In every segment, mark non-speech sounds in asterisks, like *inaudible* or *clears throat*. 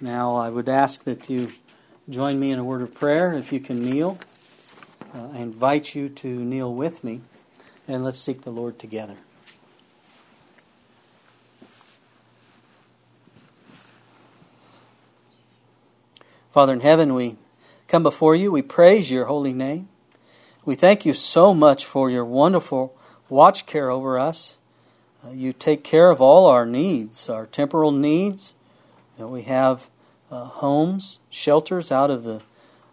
Now, I would ask that you join me in a word of prayer. If you can kneel, uh, I invite you to kneel with me, and let's seek the Lord together. Father in heaven, we come before you. We praise your holy name. We thank you so much for your wonderful watch care over us. Uh, you take care of all our needs, our temporal needs, you we have uh, homes, shelters out of the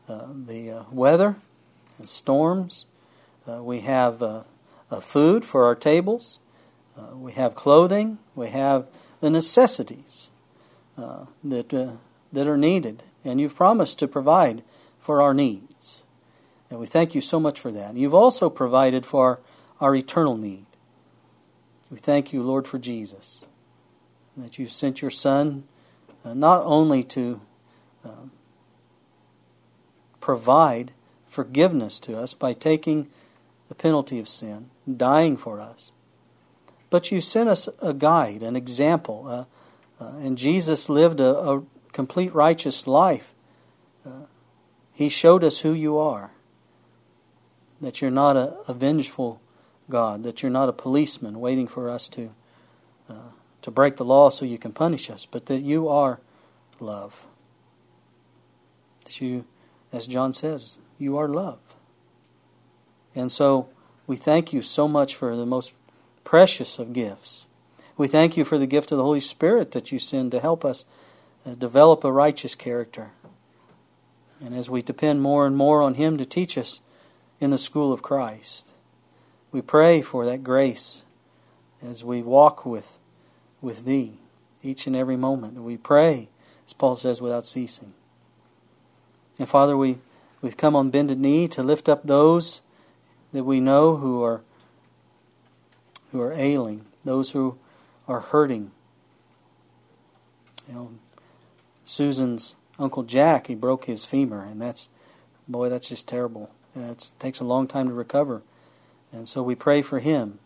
uh, the uh, weather and storms. Uh, we have uh, food for our tables. We have clothing. We have the necessities that that are needed, and you've promised to provide for our needs. And we thank you so much for that. You've also provided for our, our eternal need. We thank you, Lord, for Jesus, that you've sent your Son uh, not only to um, provide forgiveness to us by taking the penalty of sin, dying for us, but you sent us a guide, an example. Uh, uh, and Jesus lived a, a, complete righteous life. Uh, he showed us who you are. That you're not a, a, vengeful God, that you're not a policeman waiting for us to uh, to break the law so you can punish us, but that you are love. That you, as John says, you are love. And so we thank you so much for the most precious of gifts. We thank you for the gift of the Holy Spirit that you send to help us uh, develop a righteous character. And as we depend more and more on Him to teach us in the school of Christ, we pray for that grace as we walk with with Thee each and every moment. We pray, as Paul says, without ceasing. And Father, we, we've come on bended knee to lift up those that we know who are who are ailing, those who are hurting. You know, Susan's uncle Jack, he broke his femur, and that's boy, that's just terrible. It takes a long time to recover, and so we pray for him.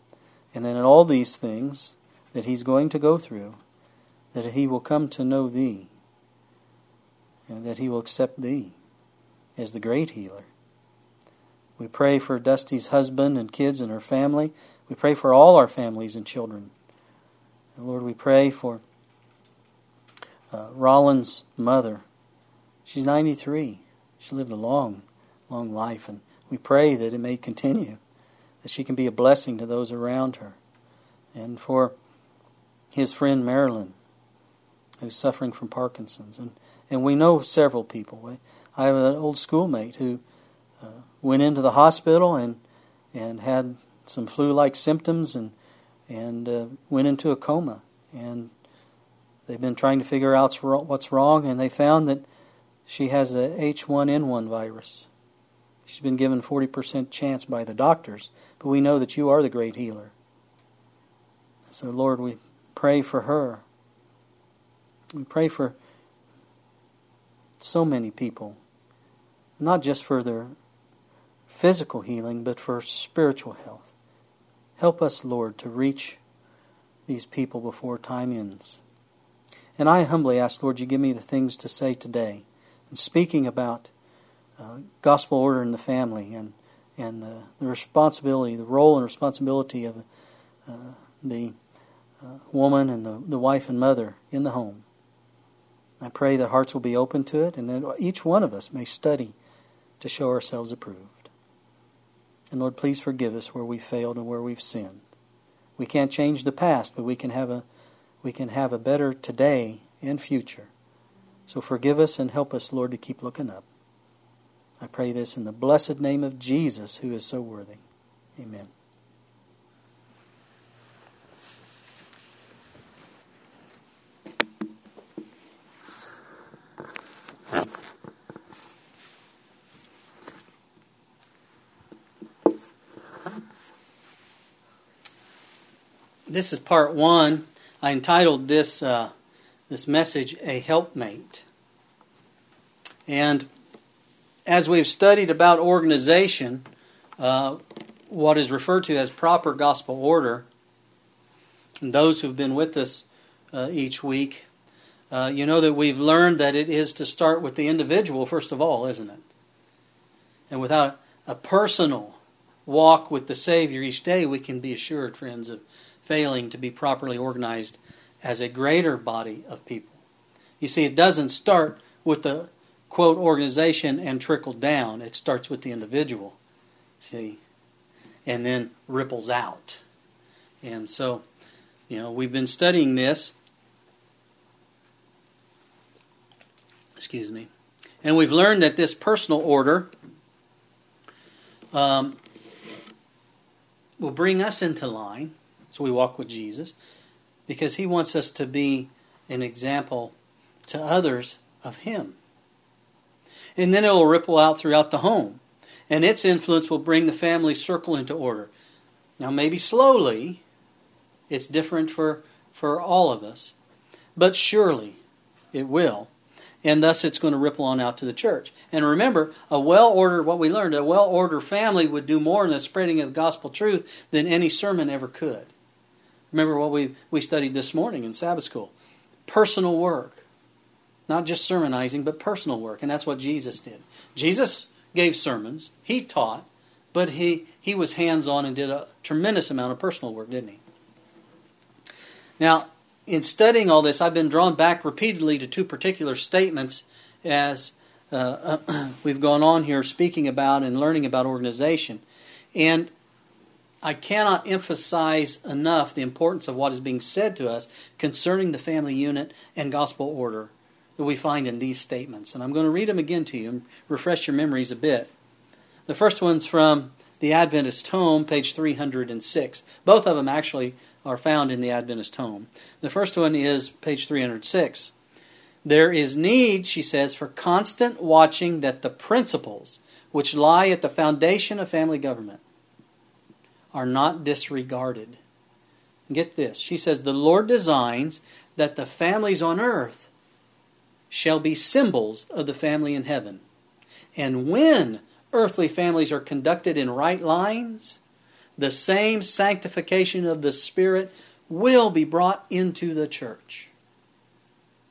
And then in all these things, that he's going to go through, that he will come to know thee, and that he will accept thee as the great healer. We pray for Dusty's husband and kids and her family. We pray for all our families and children. And Lord, we pray for uh, Rollins' mother. She's 93. She lived a long, long life, and we pray that it may continue, that she can be a blessing to those around her. And for his friend Marilyn, who's suffering from Parkinson's. And, and we know several people. I have an old schoolmate who uh, went into the hospital and, and had some flu like symptoms and, and uh, went into a coma. And they've been trying to figure out what's wrong, and they found that she has the H1N1 virus. She's been given 40% chance by the doctors, but we know that you are the great healer. So, Lord, we pray for her. We pray for so many people, not just for their physical healing, but for spiritual health. Help us, Lord, to reach these people before time ends. And I humbly ask, Lord, you give me the things to say today. And speaking about uh, gospel order in the family and and uh, the responsibility, the role and responsibility of uh, the uh, woman and the, the wife and mother in the home. I pray that hearts will be open to it and that each one of us may study to show ourselves approved. And Lord, please forgive us where we failed and where we've sinned. We can't change the past, but we can have a we can have a better today and future. So forgive us and help us, Lord, to keep looking up. I pray this in the blessed name of Jesus, who is so worthy. Amen. This is part one. I entitled this uh, this message "A Helpmate," and as we've studied about organization, uh, what is referred to as proper gospel order, and those who've been with us uh, each week uh, you know that we've learned that it is to start with the individual, first of all, isn't it? And without a personal walk with the Savior each day, we can be assured, friends, of failing to be properly organized as a greater body of people. You see, it doesn't start with the quote organization and trickle down, it starts with the individual. See? And then ripples out. And so, you know, we've been studying this. Excuse me. And we've learned that this personal order um, will bring us into line. So we walk with Jesus because he wants us to be an example to others of him. And then it will ripple out throughout the home. And its influence will bring the family circle into order. Now, maybe slowly, it's different for, for all of us, but surely it will. And thus it's going to ripple on out to the church. And remember, a well ordered, what we learned, a well ordered family would do more in the spreading of the gospel truth than any sermon ever could. Remember what we, we studied this morning in Sabbath school personal work. Not just sermonizing, but personal work. And that's what Jesus did. Jesus gave sermons, he taught, but he, he was hands on and did a tremendous amount of personal work, didn't he? Now, in studying all this, I've been drawn back repeatedly to two particular statements as uh, *clears throat* we've gone on here speaking about and learning about organization. And I cannot emphasize enough the importance of what is being said to us concerning the family unit and gospel order that we find in these statements. And I'm going to read them again to you and refresh your memories a bit. The first one's from the Adventist Home, page 306. Both of them actually are found in the Adventist Home. The first one is page 306. There is need, she says, for constant watching that the principles which lie at the foundation of family government are not disregarded. Get this. She says, The Lord designs that the families on earth shall be symbols of the family in heaven. And when earthly families are conducted in right lines, the same sanctification of the Spirit will be brought into the church.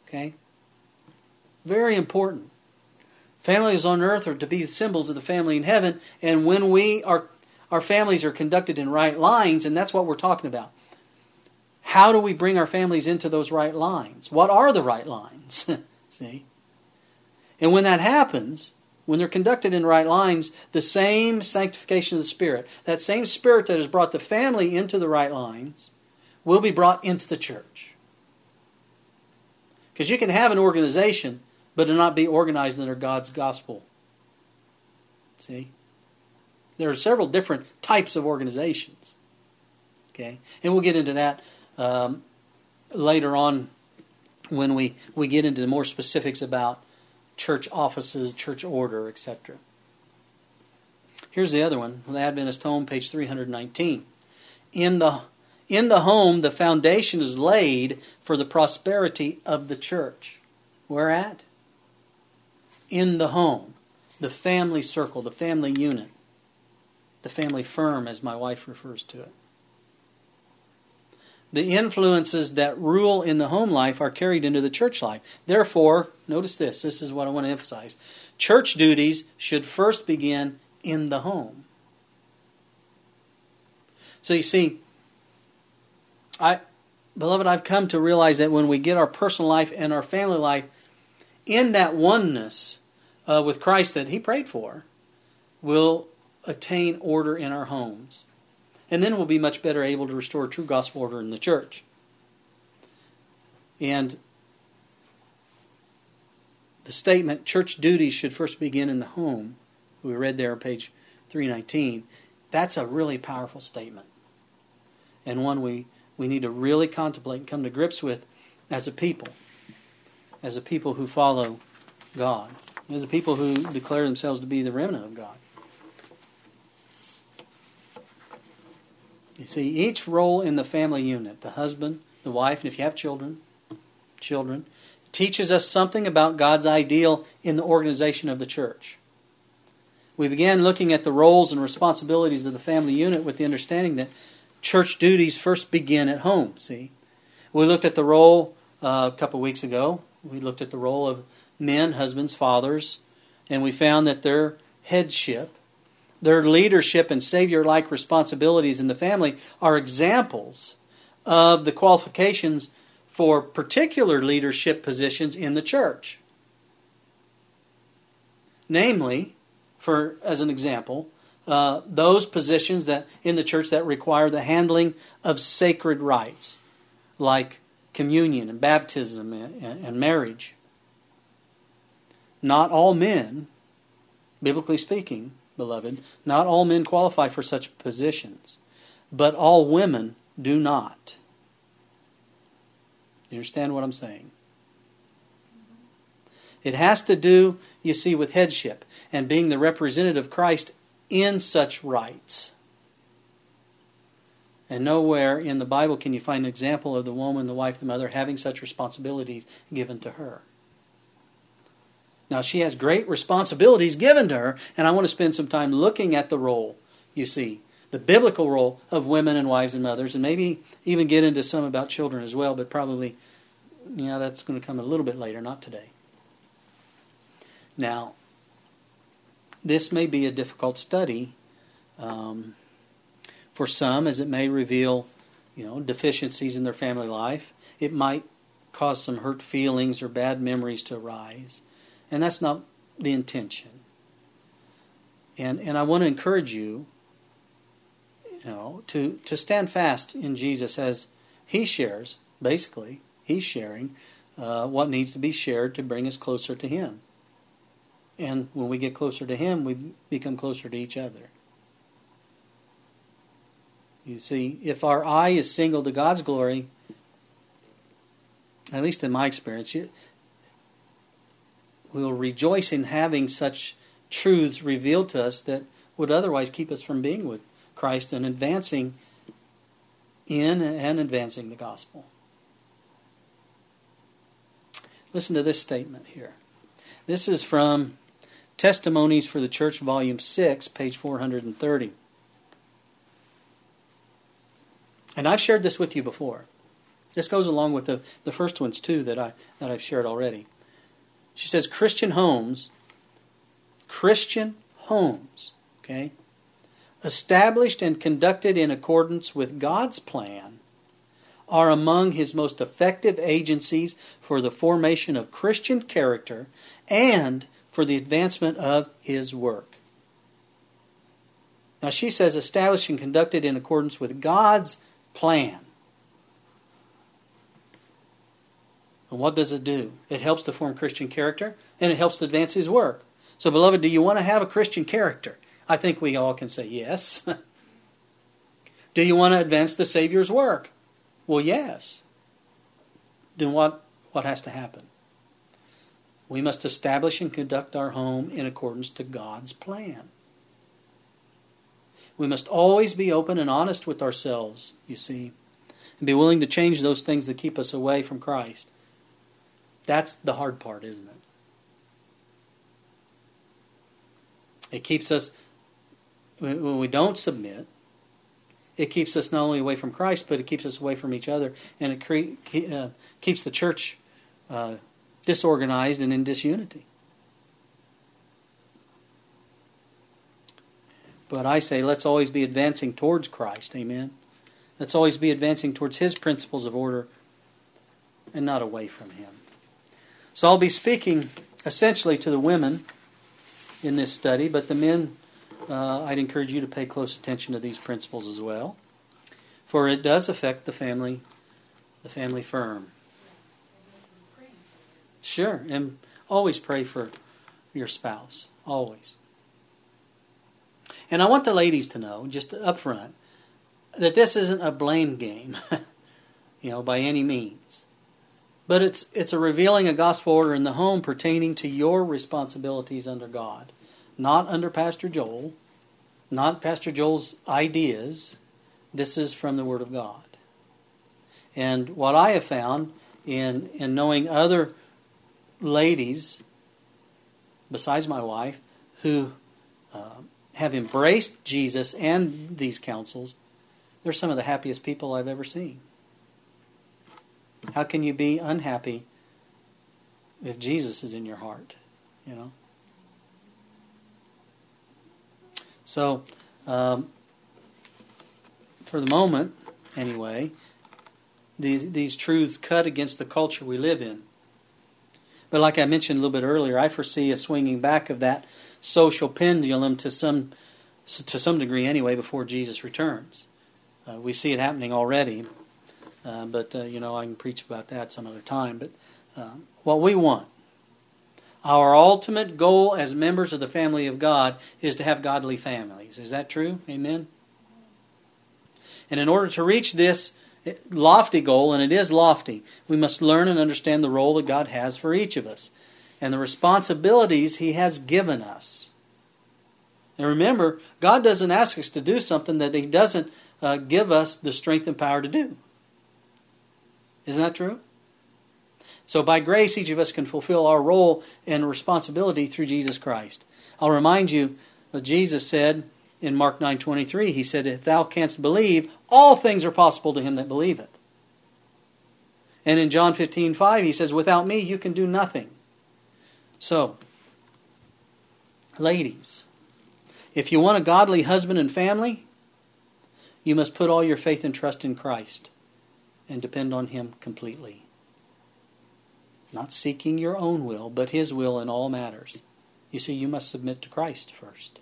Okay? Very important. Families on earth are to be symbols of the family in heaven, and when we are our families are conducted in right lines, and that's what we're talking about. How do we bring our families into those right lines? What are the right lines? *laughs* See? And when that happens, when they're conducted in right lines, the same sanctification of the Spirit, that same Spirit that has brought the family into the right lines, will be brought into the church. Because you can have an organization, but it not be organized under God's gospel. See? There are several different types of organizations. Okay, and we'll get into that um, later on when we, we get into more specifics about church offices, church order, etc. Here's the other one, the Adventist Home, page 319. In the in the home, the foundation is laid for the prosperity of the church. Where at? In the home, the family circle, the family unit the family firm, as my wife refers to it. The influences that rule in the home life are carried into the church life. Therefore, notice this this is what I want to emphasize. Church duties should first begin in the home. So you see, I, beloved, I've come to realize that when we get our personal life and our family life in that oneness uh, with Christ that He prayed for, will attain order in our homes. And then we'll be much better able to restore true gospel order in the church. And the statement, church duties should first begin in the home, we read there on page 319, that's a really powerful statement. And one we, we need to really contemplate and come to grips with as a people, as a people who follow God, as a people who declare themselves to be the remnant of God. You see, each role in the family unit, the husband, the wife, and if you have children, children, teaches us something about God's ideal in the organization of the church. We began looking at the roles and responsibilities of the family unit with the understanding that church duties first begin at home, see? We looked at the role uh, a couple weeks ago, we looked at the role of men, husbands, fathers, and we found that their headship, their leadership, and Savior like responsibilities in the family are examples of the qualifications for particular leadership positions in the church. Namely, for as an example, uh, those positions that in the church that require the handling of sacred rites, like communion and baptism and, and marriage. Not all men, biblically speaking, beloved, not all men qualify for such positions, but all women do not. You understand what I'm saying? It has to do, you see, with headship and being the representative of Christ in such rites. And nowhere in the Bible can you find an example of the woman, the wife, the mother having such responsibilities given to her. Now, she has great responsibilities given to her, and I want to spend some time looking at the role, you see, the biblical role of women and wives and mothers, and maybe even get into some about children as well, but probably, yeah, that's going to come a little bit later, not today. Now, this may be a difficult study um, for some, as it may reveal, you know, deficiencies in their family life. It might cause some hurt feelings or bad memories to arise, and that's not the intention. And and I want to encourage you, you know, to to stand fast in Jesus as He shares. Basically, He's sharing uh, what needs to be shared to bring us closer to Him. And when we get closer to Him, we become closer to each other. You see, if our eye is single to God's glory, at least in my experience, we'll rejoice in having such truths revealed to us that would otherwise keep us from being with Christ and advancing in and advancing the gospel. Listen to this statement here. This is from Testimonies for the Church, Volume 6, page 430. And I've shared this with you before. This goes along with the, the first ones, too, that, I, that I've shared already. She says Christian homes, Christian homes, okay, established and conducted in accordance with God's plan, are among his most effective agencies for the formation of Christian character and for the advancement of his work. Now, she says established and conducted in accordance with God's plan. And what does it do? It helps to form Christian character and it helps to advance his work. So, beloved, do you want to have a Christian character? I think we all can say yes. *laughs* do you want to advance the Savior's work? Well, yes. Then what, what has to happen? We must establish and conduct our home in accordance to God's plan. We must always be open and honest with ourselves, you see, and be willing to change those things that keep us away from Christ. That's the hard part, isn't it? It keeps us, when we don't submit, it keeps us not only away from Christ, but it keeps us away from each other, and it cre- uh, keeps the church uh, disorganized and in disunity. But I say, let's always be advancing towards Christ. Amen. Let's always be advancing towards His principles of order and not away from Him. So I'll be speaking essentially to the women in this study, but the men, uh, I'd encourage you to pay close attention to these principles as well, for it does affect the family, the family firm. Sure, and always pray for your spouse. Always. And I want the ladies to know, just up front, that this isn't a blame game, *laughs* you know, by any means. But it's it's a revealing a gospel order in the home pertaining to your responsibilities under God, not under Pastor Joel, not Pastor Joel's ideas. This is from the Word of God. And what I have found in in knowing other ladies, besides my wife, who uh, have embraced Jesus and these counsels, they're some of the happiest people I've ever seen. How can you be unhappy if Jesus is in your heart, you know. So, um, for the moment, anyway, these these truths cut against the culture we live in. But like I mentioned a little bit earlier, I foresee a swinging back of that social pendulum to some to some degree anyway before Jesus returns. Uh, we see it happening already, uh, but uh, you know I can preach about that some other time. But um, what we want, our ultimate goal as members of the family of God, is to have godly families. Is that true? Amen. And in order to reach this lofty goal, and it is lofty, we must learn and understand the role that God has for each of us and the responsibilities He has given us. And remember, God doesn't ask us to do something that He doesn't uh, give us the strength and power to do. Isn't that true? So, by grace, each of us can fulfill our role and responsibility through Jesus Christ. I'll remind you, what Jesus said in Mark 9:23, he said, "If thou canst believe, all things are possible to him that believeth." And in John 15:5, he says, "Without me you can do nothing." So, ladies, if you want a godly husband and family, you must put all your faith and trust in Christ and depend on him completely. Not seeking your own will, but his will in all matters. You see, you must submit to Christ first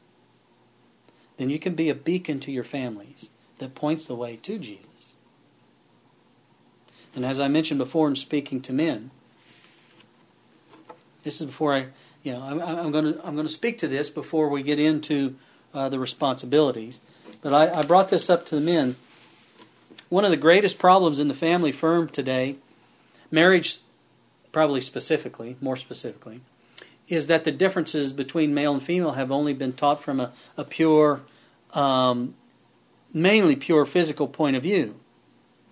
then you can be a beacon to your families that points the way to Jesus. And as I mentioned before in speaking to men, this is before I, you know, I'm, I'm going to I'm going to speak to this before we get into uh, the responsibilities. But I, I brought this up to the men. One of the greatest problems in the family firm today, marriage, probably specifically, more specifically, is that the differences between male and female have only been taught from a, a pure, um, mainly pure physical point of view.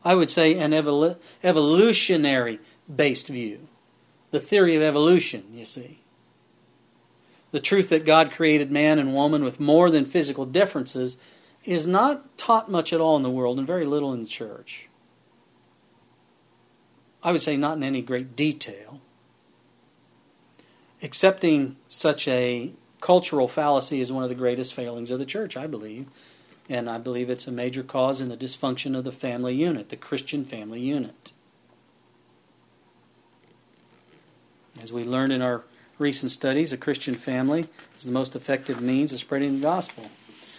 I would say an evol- evolutionary based view. The theory of evolution, you see. The truth that God created man and woman with more than physical differences is not taught much at all in the world and very little in the church. I would say not in any great detail accepting such a cultural fallacy is one of the greatest failings of the church, I believe. And I believe it's a major cause in the dysfunction of the family unit, the Christian family unit. As we learned in our recent studies, a Christian family is the most effective means of spreading the gospel.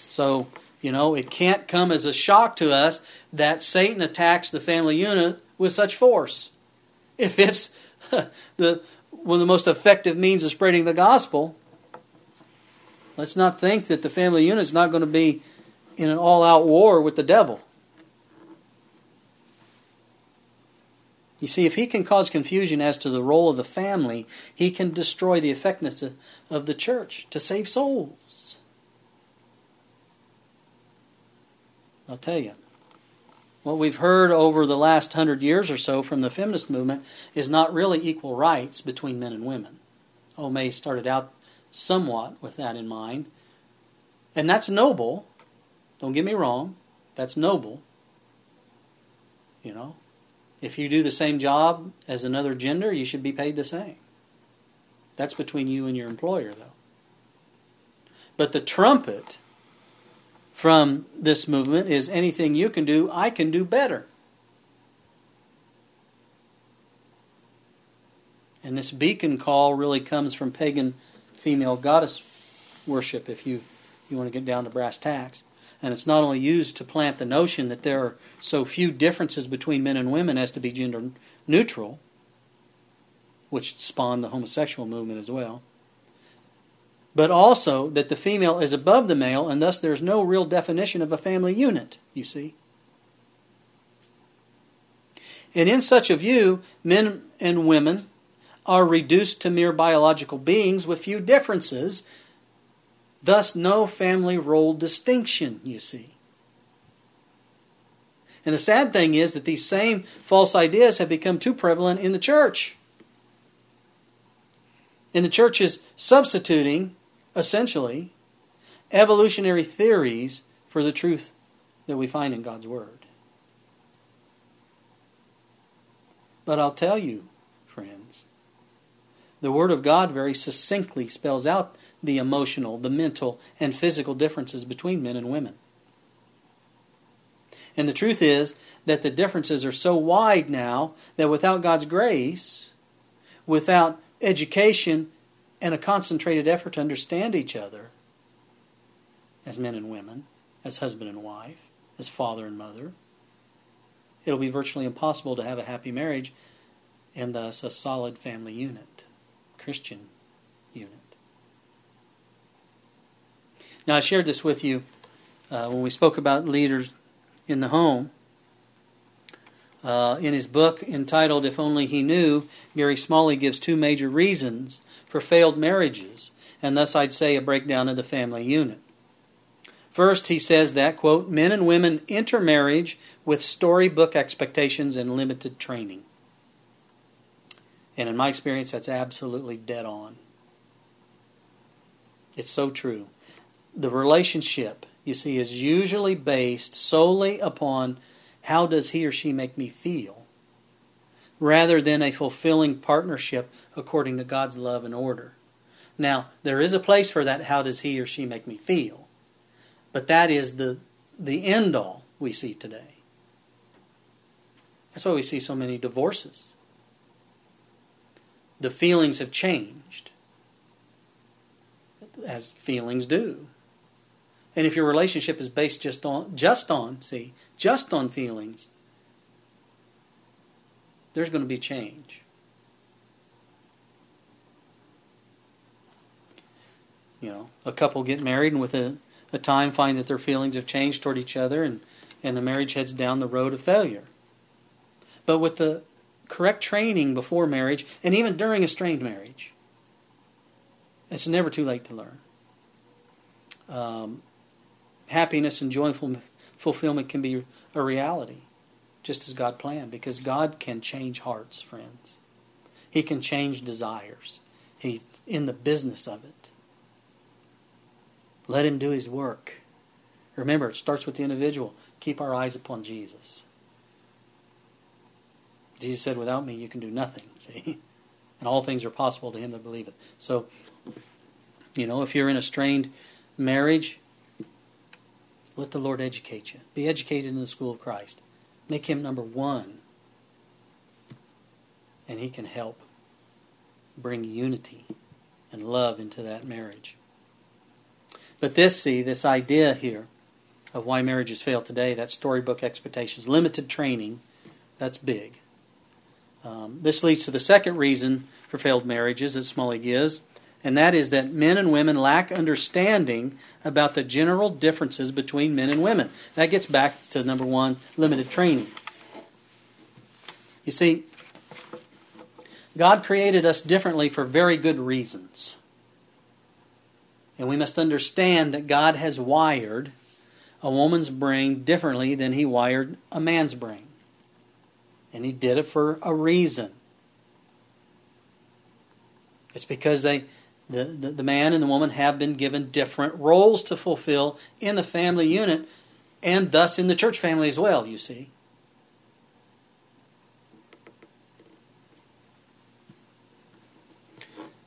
So, you know, it can't come as a shock to us that Satan attacks the family unit with such force. If it's *laughs* the one of the most effective means of spreading the gospel. Let's not think that the family unit is not going to be in an all out war with the devil. You see, if he can cause confusion as to the role of the family, he can destroy the effectiveness of the church to save souls. I'll tell you. What we've heard over the last hundred years or so from the feminist movement is not really equal rights between men and women. Oh, May started out somewhat with that in mind. And that's noble. Don't get me wrong. That's noble. You know, if you do the same job as another gender, you should be paid the same. That's between you and your employer, though. But the trumpet from this movement is anything you can do, I can do better. And this beacon call really comes from pagan female goddess worship, if you, you want to get down to brass tacks. And it's not only used to plant the notion that there are so few differences between men and women as to be gender neutral, which spawned the homosexual movement as well but also that the female is above the male, and thus there's no real definition of a family unit, you see. And in such a view, men and women are reduced to mere biological beings with few differences, thus, no family role distinction, you see. And the sad thing is that these same false ideas have become too prevalent in the church. And the church is substituting essentially evolutionary theories for the truth that we find in God's Word. But I'll tell you, friends, The Word of God very succinctly spells out the emotional, the mental, and physical differences between men and women. And the truth is that the differences are so wide now that without God's grace, without education and a concentrated effort to understand each other as men and women, as husband and wife, as father and mother, it'll be virtually impossible to have a happy marriage and thus a solid family unit, Christian unit. Now, I shared this with you uh, when we spoke about leaders in the home. Uh, in his book entitled If Only He Knew, Gary Smalley gives two major reasons for failed marriages, and thus I'd say a breakdown of the family unit. First, he says that, quote, men and women enter marriage with storybook expectations and limited training. And in my experience, that's absolutely dead on. It's so true. The relationship, you see, is usually based solely upon how does he or she make me feel, rather than a fulfilling partnership according to God's love and order. Now, there is a place for that how does he or she make me feel. But that is the, the end all we see today. That's why we see so many divorces. The feelings have changed, as feelings do. And if your relationship is based just on, just on, see, just on feelings, there's going to be change. You know, a couple get married and within a time find that their feelings have changed toward each other and, and the marriage heads down the road of failure. But with the correct training before marriage and even during a strained marriage, it's never too late to learn. Um, happiness and joyful fulfillment can be a reality, just as God planned, because God can change hearts, friends. He can change desires. He's in the business of it. Let him do his work. Remember, it starts with the individual. Keep our eyes upon Jesus. Jesus said, Without me, you can do nothing. *laughs* See? And all things are possible to him that believeth. So, you know, if you're in a strained marriage, let the Lord educate you. Be educated in the school of Christ. Make him number one. And he can help bring unity and love into that marriage. But this, see, this idea here of why marriages fail today, that storybook expectations, limited training, that's big. Um, this leads to the second reason for failed marriages that Smalley gives, and that is that men and women lack understanding about the general differences between men and women. That gets back to number one limited training. You see, God created us differently for very good reasons. And we must understand that God has wired a woman's brain differently than he wired a man's brain. And he did it for a reason. It's because they the, the, the man and the woman have been given different roles to fulfill in the family unit and thus in the church family as well, you see.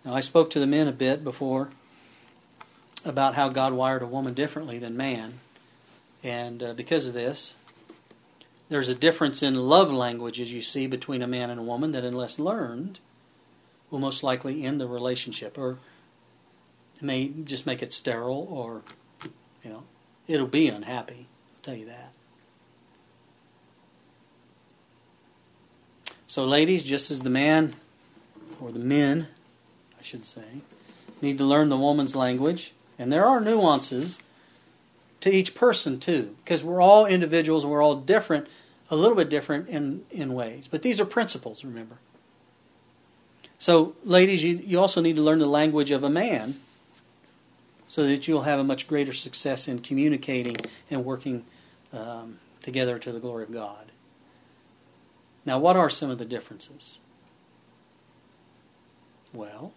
Now, I spoke to the men a bit before about how God wired a woman differently than man. And uh, because of this, there's a difference in love languages you see between a man and a woman that, unless learned, will most likely end the relationship or may just make it sterile or, you know, it'll be unhappy. I'll tell you that. So, ladies, just as the man, or the men, I should say, need to learn the woman's language, and there are nuances to each person too, because we're all individuals and we're all different, a little bit different in, in ways. But these are principles, remember. So, ladies, you, you also need to learn the language of a man so that you'll have a much greater success in communicating and working um, together to the glory of God. Now, what are some of the differences? Well,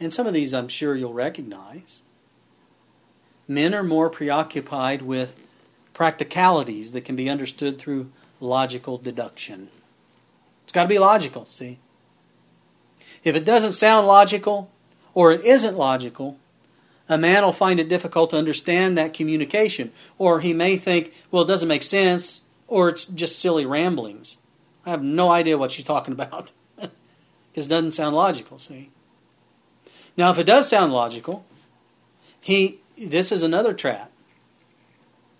and some of these I'm sure you'll recognize. Men are more preoccupied with practicalities that can be understood through logical deduction. It's got to be logical, see? If it doesn't sound logical or it isn't logical, a man will find it difficult to understand that communication. Or he may think, well, it doesn't make sense, or it's just silly ramblings. I have no idea what she's talking about *laughs* because it doesn't sound logical, see? Now, if it does sound logical, he this is another trap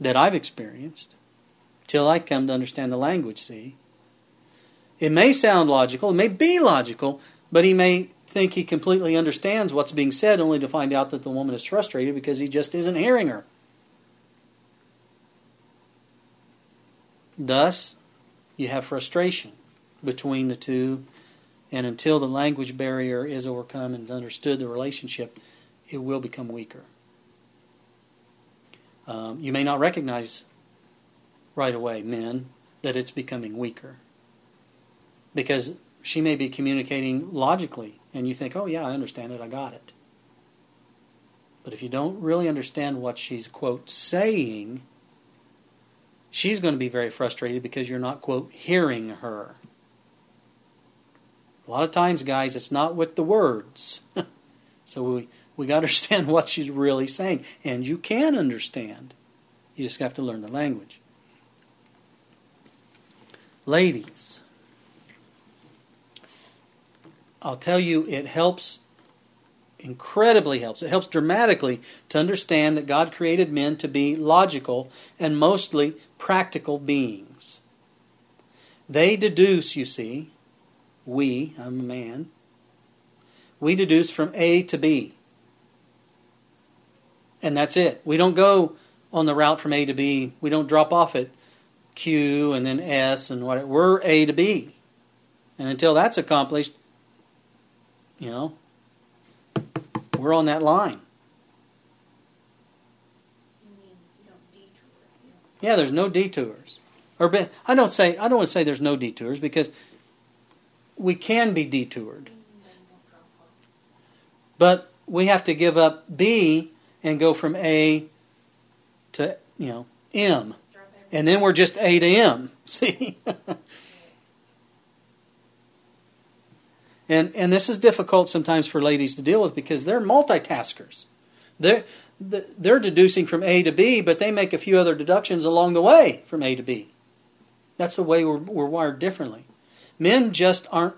that I've experienced till I come to understand the language, see? It may sound logical, it may be logical, but he may think he completely understands what's being said only to find out that the woman is frustrated because he just isn't hearing her. Thus, you have frustration between the two, and until the language barrier is overcome and understood, the relationship it will become weaker. Um, you may not recognize right away, men, that it's becoming weaker because she may be communicating logically, and you think, "Oh yeah, I understand it, I got it." But if you don't really understand what she's quote saying, she's going to be very frustrated because you're not, quote, hearing her. A lot of times, guys, it's not with the words. *laughs* so we, we got to understand what she's really saying. And you can understand. You just have to learn the language. Ladies, I'll tell you, it helps incredibly helps. It helps dramatically to understand that God created men to be logical and mostly practical beings. They deduce, you see, we, I'm a man, we deduce from A to B. And that's it. We don't go on the route from A to B. We don't drop off at Q and then S and what we're A to B. And until that's accomplished, you know, we're on that line. Yeah, there's no detours. Or I don't say I don't want to say there's no detours because we can be detoured. But we have to give up B and go from A to you know M. And then we're just A to M. *laughs* See? And, and this is difficult sometimes for ladies to deal with because they're multitaskers. They're, they're deducing from A to B, but they make a few other deductions along the way from A to B. That's the way we're, we're wired differently. Men just aren't,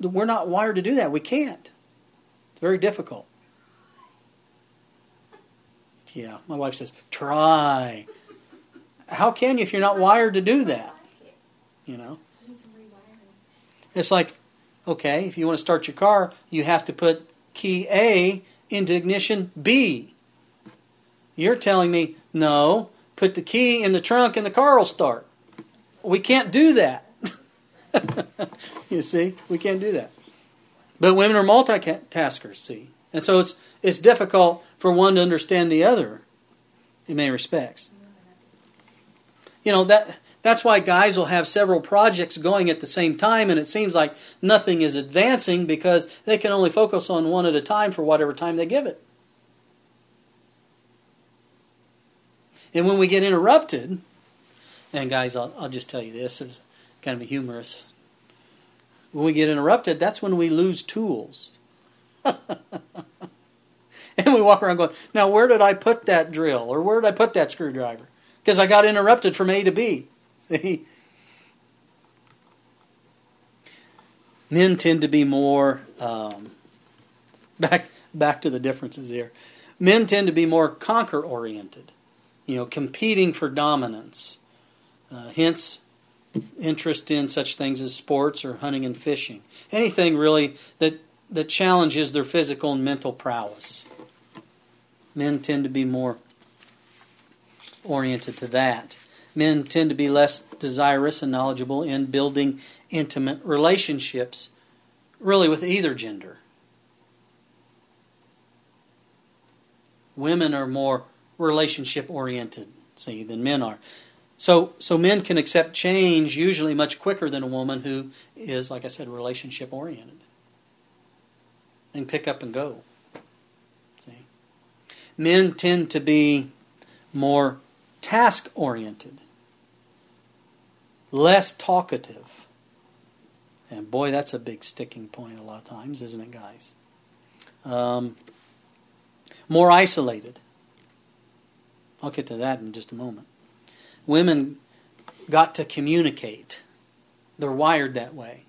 we're not wired to do that. We can't. It's very difficult. Yeah, my wife says, try. How can you if you're not wired to do that? You know? It's like Okay, if you want to start your car, you have to put key A into ignition B. You're telling me, no, put the key in the trunk and the car will start. We can't do that. *laughs* you see, we can't do that. But women are multitaskers, see. And so it's it's difficult for one to understand the other in many respects. You know, that that's why guys will have several projects going at the same time, and it seems like nothing is advancing because they can only focus on one at a time for whatever time they give it. And when we get interrupted, and guys, I'll, I'll just tell you this is kind of humorous. When we get interrupted, that's when we lose tools. *laughs* and we walk around going, now where did I put that drill? Or where did I put that screwdriver? Because I got interrupted from A to B. *laughs* See? Men tend to be more um, back back to the differences here. Men tend to be more conquer oriented, you know, competing for dominance. Uh, hence, interest in such things as sports or hunting and fishing. Anything really that that challenges their physical and mental prowess. Men tend to be more oriented to that men tend to be less desirous and knowledgeable in building intimate relationships, really with either gender. Women are more relationship oriented, see, than men are. So, so men can accept change usually much quicker than a woman who is, like I said, relationship oriented. And pick up and go. See, men tend to be more task oriented less talkative. And boy, that's a big sticking point a lot of times, isn't it, guys? Um, more isolated. I'll get to that in just a moment. Women got to communicate. They're wired that way.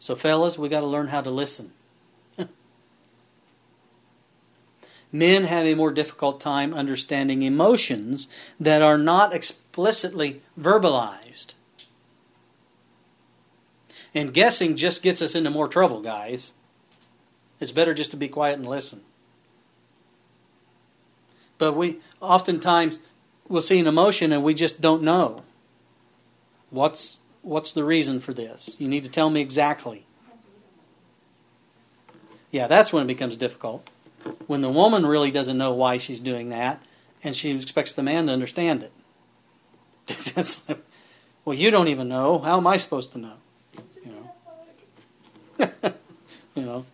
So, fellas, we got to learn how to listen. Men have a more difficult time understanding emotions that are not explicitly verbalized. And guessing just gets us into more trouble, guys. It's better just to be quiet and listen. But we oftentimes will see an emotion and we just don't know. What's what's the reason for this? You need to tell me exactly. Yeah, that's when it becomes difficult. When the woman really doesn't know why she's doing that and she expects the man to understand it. *laughs* like, well, you don't even know. How am I supposed to know? You know. *laughs* you know.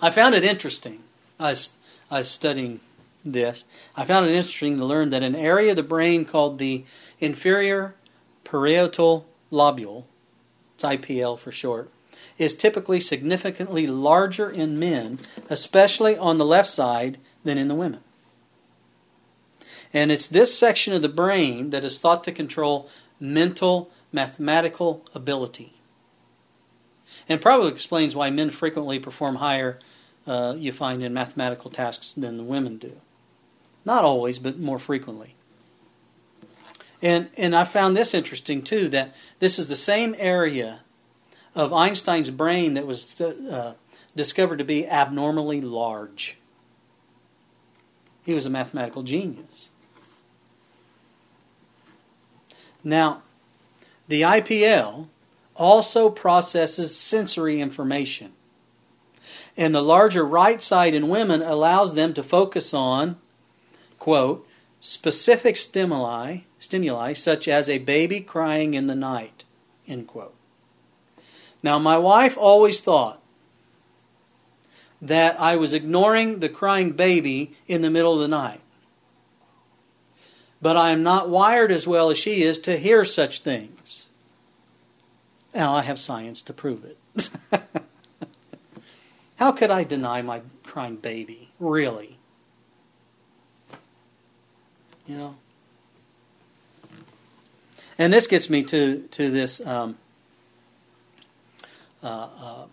I found it interesting. I was, I was studying this. I found it interesting to learn that an area of the brain called the inferior parietal lobule, it's IPL for short, is typically significantly larger in men, especially on the left side, than in the women. And it's this section of the brain that is thought to control mental mathematical ability. And probably explains why men frequently perform higher, uh, you find, in mathematical tasks than the women do. Not always, but more frequently. And, and I found this interesting too that this is the same area of Einstein's brain that was uh, discovered to be abnormally large. He was a mathematical genius. Now, the IPL also processes sensory information. And the larger right side in women allows them to focus on quote, specific stimuli, stimuli such as a baby crying in the night, end quote. Now, my wife always thought that I was ignoring the crying baby in the middle of the night. But I am not wired as well as she is to hear such things. Now, I have science to prove it. *laughs* How could I deny my crying baby? Really? You know. And this gets me to to this. Um, Uh, uh,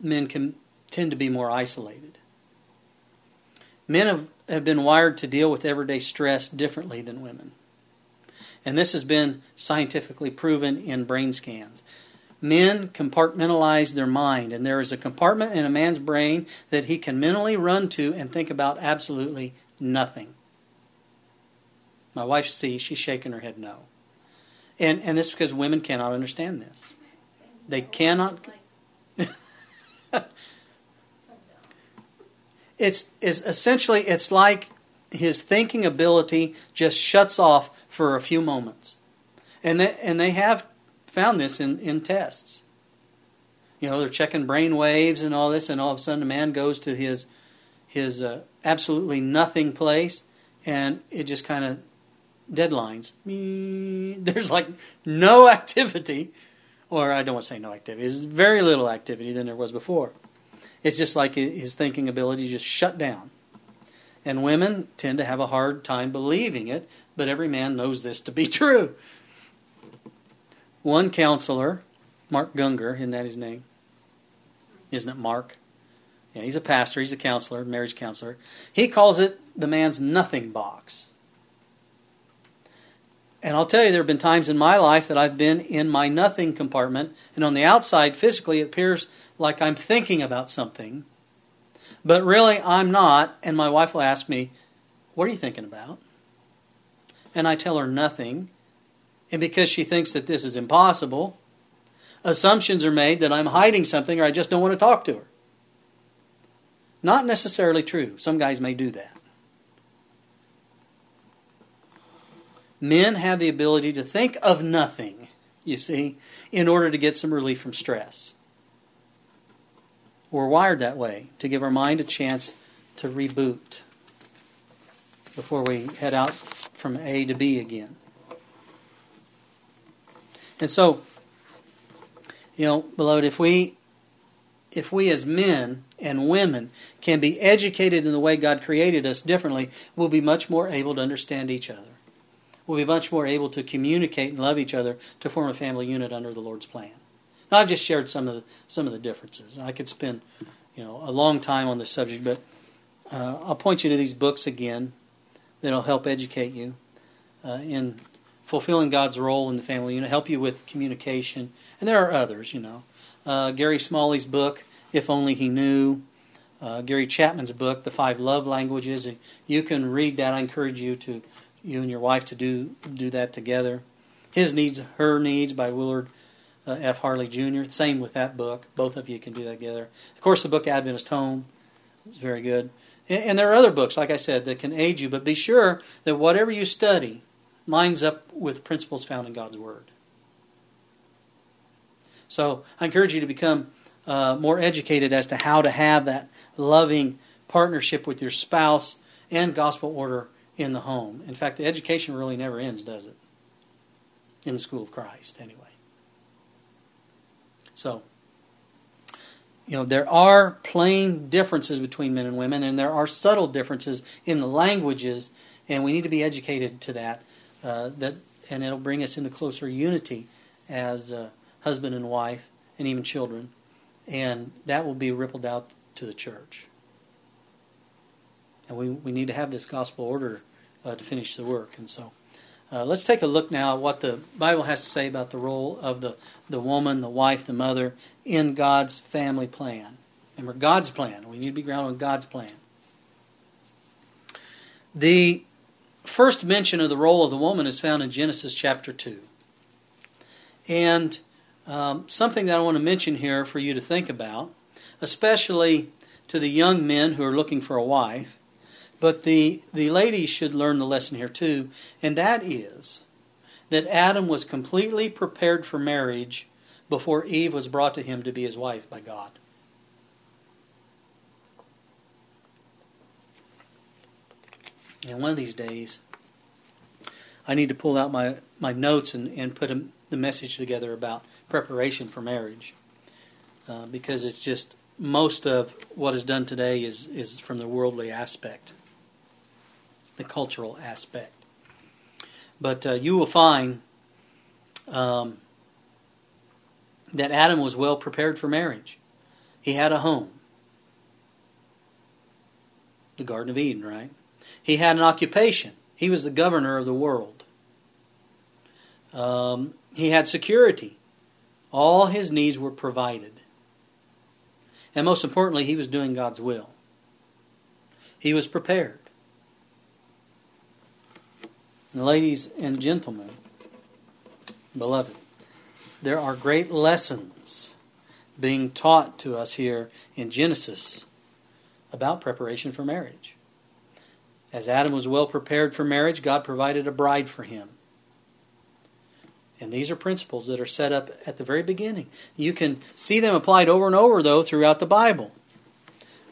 men can tend to be more isolated. Men have, have been wired to deal with everyday stress differently than women. And this has been scientifically proven in brain scans men compartmentalize their mind, and there is a compartment in a man's brain that he can mentally run to and think about absolutely nothing. My wife sees, she's shaking her head no. And, and this is because women cannot understand this. They cannot. *laughs* it's, it's essentially, it's like his thinking ability just shuts off for a few moments. And they, and they have found this in, in tests. You know, they're checking brain waves and all this, and all of a sudden a man goes to his his uh, absolutely nothing place, and it just kind of deadlines. There's like no *laughs* activity, or I don't want to say no activity. There's very little activity than there was before. It's just like his thinking ability just shut down. And women tend to have a hard time believing it, but every man knows this to be *laughs* true. One counselor, Mark Gungor, isn't that his name? Isn't it Mark? Yeah, he's a pastor, he's a counselor, marriage counselor. He calls it the man's nothing box. And I'll tell you, there have been times in my life that I've been in my nothing compartment, and on the outside, physically, it appears like I'm thinking about something, but really I'm not. And my wife will ask me, What are you thinking about? And I tell her nothing. And because she thinks that this is impossible, assumptions are made that I'm hiding something or I just don't want to talk to her. Not necessarily true. Some guys may do that. Men have the ability to think of nothing, you see, in order to get some relief from stress. We're wired that way, to give our mind a chance to reboot. before we head out from A to B again. And so, you know, beloved, if we if we as men and women can be educated in the way God created us differently, we'll be much more able to understand each other. We'll be much more able to communicate and love each other to form a family unit under the Lord's plan. Now, I've just shared some of the, some of the differences. I could spend, you know, a long time on this subject, but uh, I'll point you to these books again that'll help educate you uh, in fulfilling God's role in the family unit, help you with communication, and there are others, you know uh, Gary Smalley's book, If Only He Knew, uh, Gary Chapman's book, The Five Love Languages. You can read that. I encourage you to, you and your wife to do do that together. His Needs, Her Needs by Willard uh, F. Harley Jr. Same with that book. Both of you can do that together. Of course, the book Adventist Home is very good. And, and there are other books, like I said, that can aid you. But be sure that whatever you study lines up with principles found in God's Word. So I encourage you to become uh, more educated as to how to have that loving partnership with your spouse and gospel order in the home. In fact, the education really never ends, does it? In the school of Christ, anyway. So, you know, there are plain differences between men and women, and there are subtle differences in the languages, and we need to be educated to that. Uh, that, and it'll bring us into closer unity as. Uh, husband and wife, and even children. And that will be rippled out to the church. And we, we need to have this gospel order uh, to finish the work. And so uh, let's take a look now at what the Bible has to say about the role of the, the woman, the wife, the mother in God's family plan. Remember, God's plan. We need to be grounded on God's plan. The first mention of the role of the woman is found in Genesis chapter 2. And um, something that I want to mention here for you to think about, especially to the young men who are looking for a wife, but the, the ladies should learn the lesson here too, and that is that Adam was completely prepared for marriage before Eve was brought to him to be his wife by God. And one of these days, I need to pull out my, my notes and, and put a, the message together about preparation for marriage uh, because it's just most of what is done today is, is from the worldly aspect, the cultural aspect. But uh, you will find um, that Adam was well prepared for marriage. He had a home, the Garden of Eden, right? He had an occupation. He was the governor of the world. Um, he had security. All his needs were provided. And most importantly, he was doing God's will. He was prepared. Ladies and gentlemen, beloved, there are great lessons being taught to us here in Genesis about preparation for marriage. As Adam was well prepared for marriage, God provided a bride for him. And these are principles that are set up at the very beginning. You can see them applied over and over, though, throughout the Bible.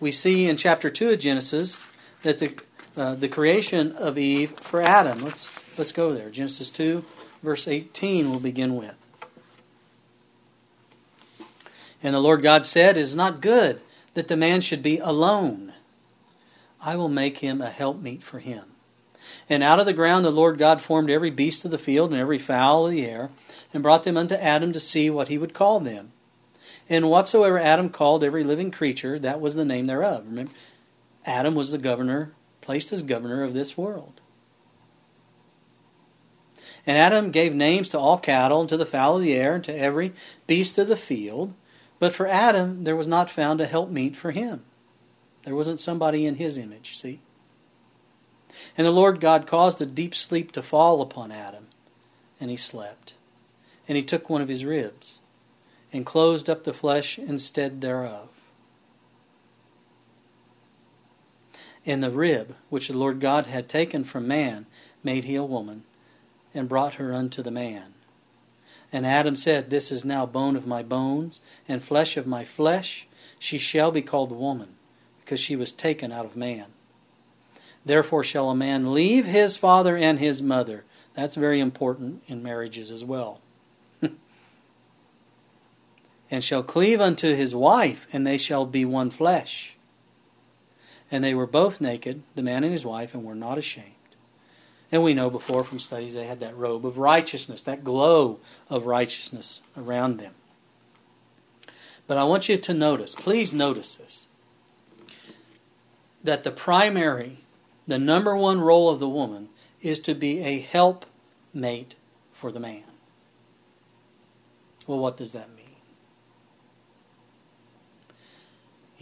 We see in chapter 2 of Genesis that the, uh, the creation of Eve for Adam. Let's, let's go there. Genesis 2, verse 18, we'll begin with. And the Lord God said, It is not good that the man should be alone. I will make him a helpmeet for him. And out of the ground the Lord God formed every beast of the field and every fowl of the air, and brought them unto Adam to see what he would call them. And whatsoever Adam called every living creature, that was the name thereof. Remember, Adam was the governor, placed as governor of this world. And Adam gave names to all cattle, and to the fowl of the air, and to every beast of the field. But for Adam there was not found a helpmeet for him. There wasn't somebody in his image, see? And the Lord God caused a deep sleep to fall upon Adam, and he slept. And he took one of his ribs, and closed up the flesh instead thereof. And the rib which the Lord God had taken from man made he a woman, and brought her unto the man. And Adam said, This is now bone of my bones, and flesh of my flesh. She shall be called woman, because she was taken out of man. Therefore shall a man leave his father and his mother. That's very important in marriages as well. *laughs* and shall cleave unto his wife, and they shall be one flesh. And they were both naked, the man and his wife, and were not ashamed. And we know before from studies they had that robe of righteousness, that glow of righteousness around them. But I want you to notice, please notice this, that the primary the number one role of the woman is to be a helpmate for the man. Well, what does that mean?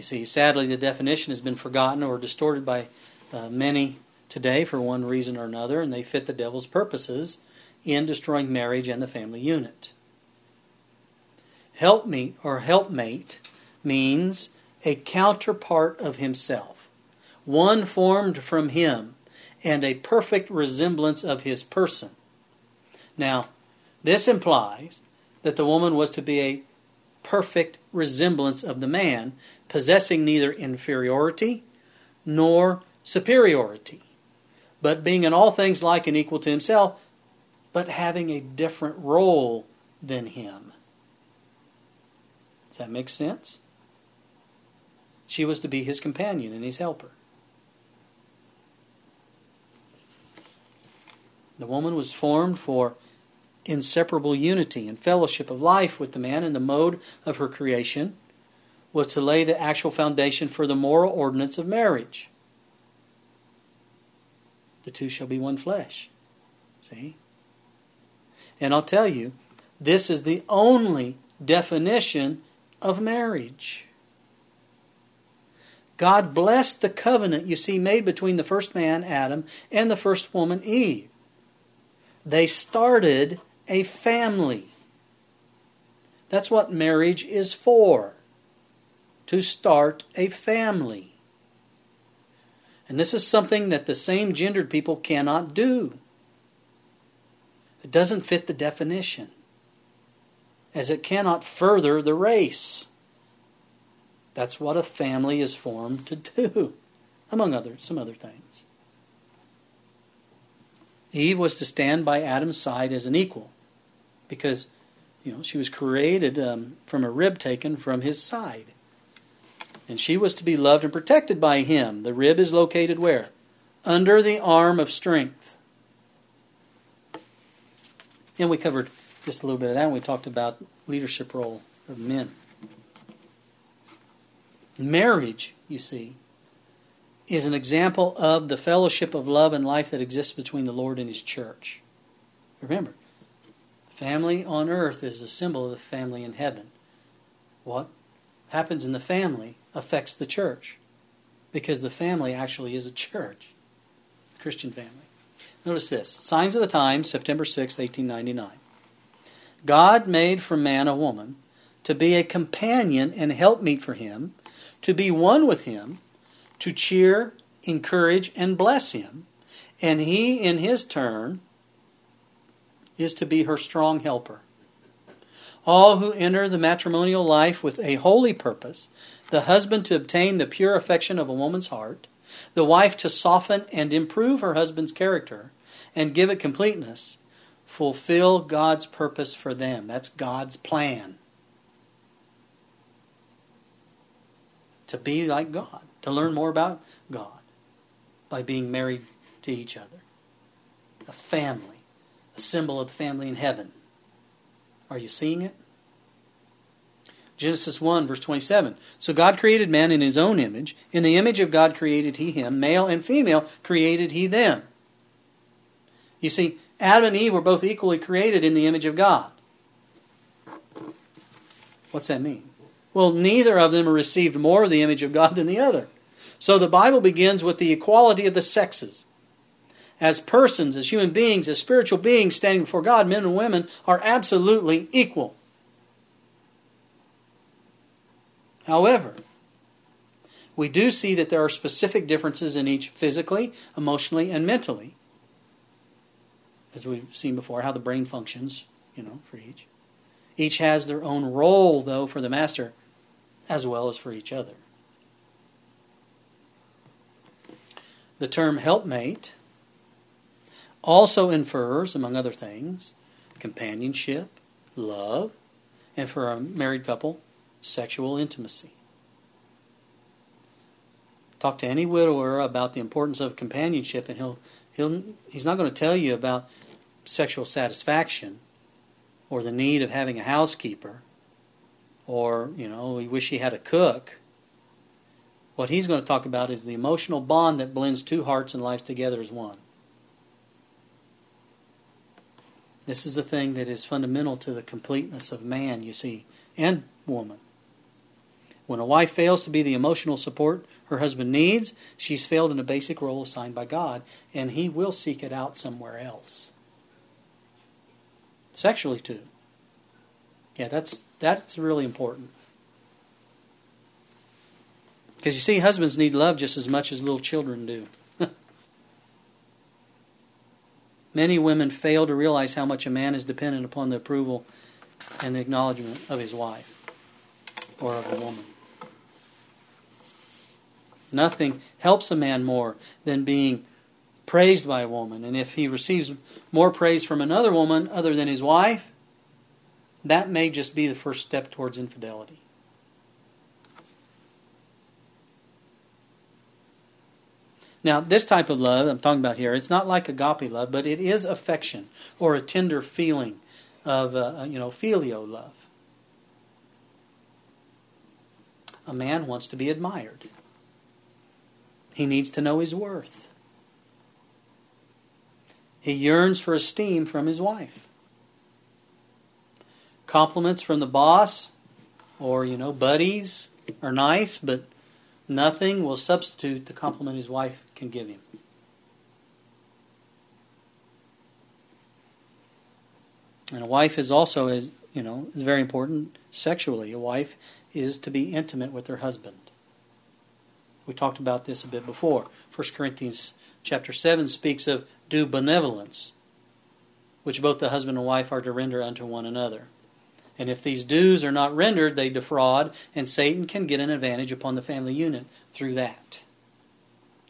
You see, sadly, the definition has been forgotten or distorted by uh, many today for one reason or another, and they fit the devil's purposes in destroying marriage and the family unit. Helpmeet or helpmate means a counterpart of himself one formed from him, and a perfect resemblance of his person. Now, this implies that the woman was to be a perfect resemblance of the man, possessing neither inferiority nor superiority, but being in all things like and equal to himself, but having a different role than him. Does that make sense? She was to be his companion and his helper. The woman was formed for inseparable unity and fellowship of life with the man, in the mode of her creation was to lay the actual foundation for the moral ordinance of marriage. The two shall be one flesh. See? And I'll tell you, this is the only definition of marriage. God blessed the covenant, you see, made between the first man, Adam, and the first woman, Eve. They started a family. That's what marriage is for to start a family. And this is something that the same gendered people cannot do. It doesn't fit the definition, as it cannot further the race. That's what a family is formed to do, *laughs* among other some other things. Eve was to stand by Adam's side as an equal because you know she was created um, from a rib taken from his side and she was to be loved and protected by him. The rib is located where? Under the arm of strength. And we covered just a little bit of that and we talked about leadership role of men. Marriage you see is an example of the fellowship of love and life that exists between the Lord and His church. Remember, family on earth is a symbol of the family in heaven. What happens in the family affects the church because the family actually is a church, Christian family. Notice this Signs of the Times, September 6, 1899. God made for man a woman to be a companion and helpmeet for him, to be one with him to cheer, encourage, and bless him. And he, in his turn, is to be her strong helper. All who enter the matrimonial life with a holy purpose, the husband to obtain the pure affection of a woman's heart, the wife to soften and improve her husband's character and give it completeness, fulfill God's purpose for them. That's God's plan. To be like God to learn more about God by being married to each other. A family, a symbol of the family in heaven. Are you seeing it? Genesis 1, verse 27. So God created man in his own image. In the image of God created he him. Male and female created he them. You see, Adam and Eve were both equally created in the image of God. What's that mean? Well, neither of them received more of the image of God than the other. So the Bible begins with the equality of the sexes. As persons, as human beings, as spiritual beings standing before God, men and women are absolutely equal. However, we do see that there are specific differences in each physically, emotionally, and mentally. As we've seen before, how the brain functions, you know, for each. Each has their own role, though, for the master as well as for each other. The term helpmate also infers, among other things, companionship, love, and for a married couple, sexual intimacy. Talk to any widower about the importance of companionship, and he'll, he'll, he's not going to tell you about sexual satisfaction or the need of having a housekeeper or, you know, we wish he had a cook. What he's going to talk about is the emotional bond that blends two hearts and lives together as one. This is the thing that is fundamental to the completeness of man, you see, and woman. When a wife fails to be the emotional support her husband needs, she's failed in a basic role assigned by God, and he will seek it out somewhere else. Sexually, too. Yeah, that's that's really important. Because you see, husbands need love just as much as little children do. Many women fail to realize how much a man is dependent upon the approval and the acknowledgement of his wife or of a woman. Nothing helps a man more than being praised by a woman. And if he receives more praise from another woman other than his wife, that may just be the first step towards infidelity. Now, this type of love I'm talking about here, it's not like agape love, but it is affection or a tender feeling of, uh, you know, filial love. A man wants to be admired. He needs to know his worth. He yearns for esteem from his wife. Compliments from the boss or, you know, buddies are nice, but nothing will substitute the compliment his wife can give him. And a wife is also is you know is very important sexually. A wife is to be intimate with her husband. We talked about this a bit before. 1 Corinthians chapter 7 speaks of due benevolence, which both the husband and wife are to render unto one another. And if these dues are not rendered, they defraud, and Satan can get an advantage upon the family unit through that.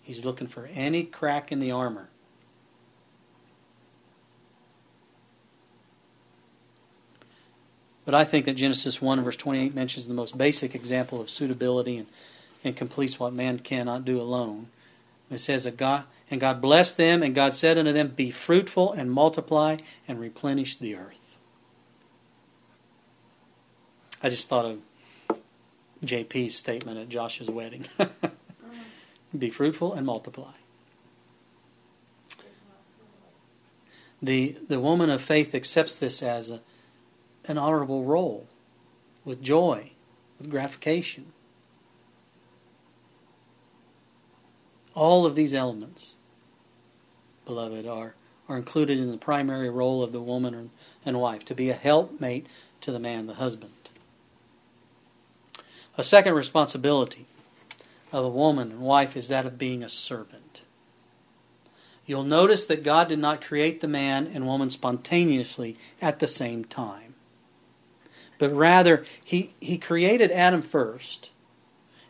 He's looking for any crack in the armor. But I think that Genesis 1 verse 28 mentions the most basic example of suitability and, and completes what man cannot do alone. It says that God and God blessed them, and God said unto them, Be fruitful and multiply and replenish the earth. I just thought of JP's statement at Josh's wedding. *laughs* Be fruitful and multiply. The, the woman of faith accepts this as a, an honorable role, with joy, with gratification. All of these elements, beloved, are, are included in the primary role of the woman and wife to be a helpmate to the man, the husband. A second responsibility of a woman and wife is that of being a servant. You'll notice that God did not create the man and woman spontaneously at the same time. But rather, he, he created Adam first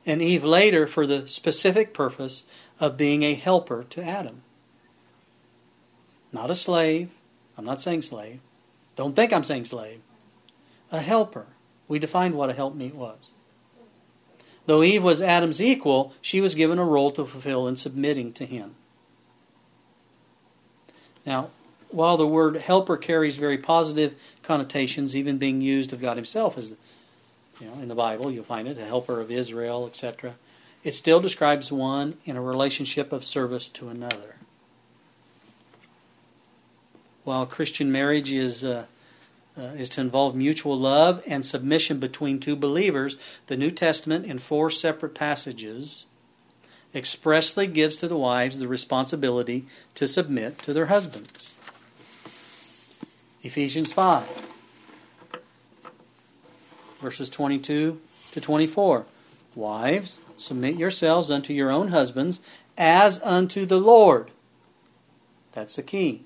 and Eve later for the specific purpose of being a helper to Adam. Not a slave. I'm not saying slave. Don't think I'm saying slave. A helper. We defined what a helpmeet was. Though Eve was Adam's equal, she was given a role to fulfill in submitting to him. Now, while the word helper carries very positive connotations, even being used of God Himself as, the, you know, in the Bible, you'll find it a helper of Israel, etc. It still describes one in a relationship of service to another. While Christian marriage is uh, uh, is to involve mutual love and submission between two believers, the New Testament, in four separate passages, expressly gives to the wives the responsibility to submit to their husbands. Ephesians 5, verses 22 to 24. Wives, submit yourselves unto your own husbands as unto the Lord. That's the key.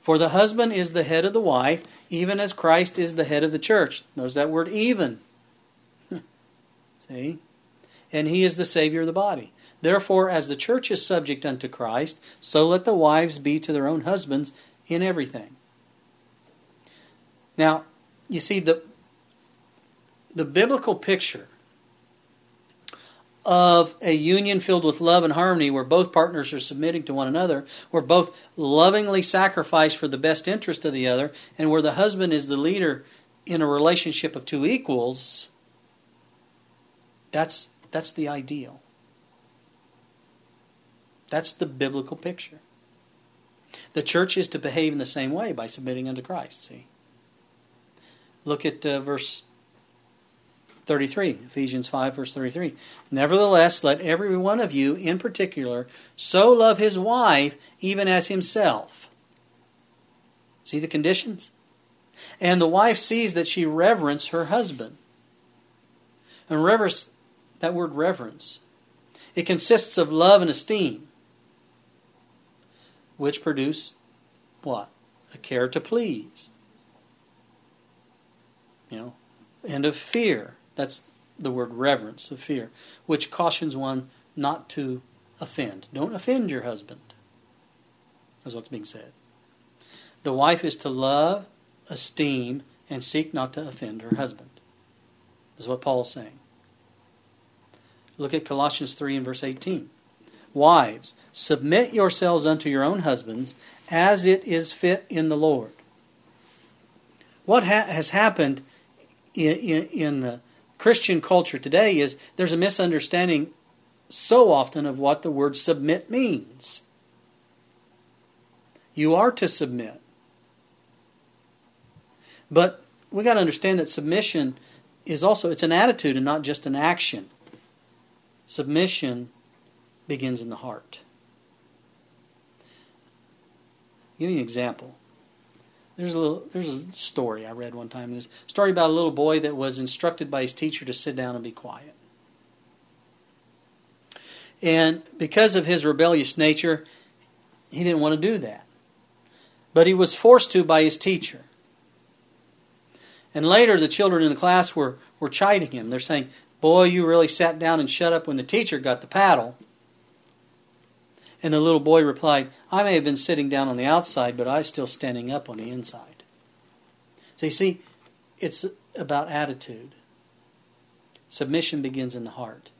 For the husband is the head of the wife, even as Christ is the head of the church. Notice that word even. See? And he is the Savior of the body. Therefore, as the church is subject unto Christ, so let the wives be to their own husbands in everything. Now, you see, the, the biblical picture of a union filled with love and harmony where both partners are submitting to one another, where both lovingly sacrifice for the best interest of the other, and where the husband is the leader in a relationship of two equals, that's, that's the ideal. That's the biblical picture. The church is to behave in the same way by submitting unto Christ, see? Look at uh, verse 33, Ephesians 5, verse 33. Nevertheless, let every one of you in particular so love his wife even as himself. See the conditions? And the wife sees that she reverence her husband. And reverence, that word reverence, it consists of love and esteem, which produce what? A care to please. You know, and of fear that's the word reverence of fear, which cautions one not to offend. Don't offend your husband, is what's being said. The wife is to love, esteem, and seek not to offend her husband, is what Paul is saying. Look at Colossians 3 and verse 18. Wives, submit yourselves unto your own husbands as it is fit in the Lord. What ha- has happened in, in, in the Christian culture today is there's a misunderstanding so often of what the word submit means. You are to submit. But we got to understand that submission is also it's an attitude and not just an action. Submission begins in the heart. I'll give you an example. There's a little, there's a story I read one time. A story about a little boy that was instructed by his teacher to sit down and be quiet. And because of his rebellious nature, he didn't want to do that. But he was forced to by his teacher. And later, the children in the class were, were chiding him. They're saying, Boy, you really sat down and shut up when the teacher got the paddle. And the little boy replied, I may have been sitting down on the outside, but I was still standing up on the inside. So you see, it's about attitude. Submission begins in the heart.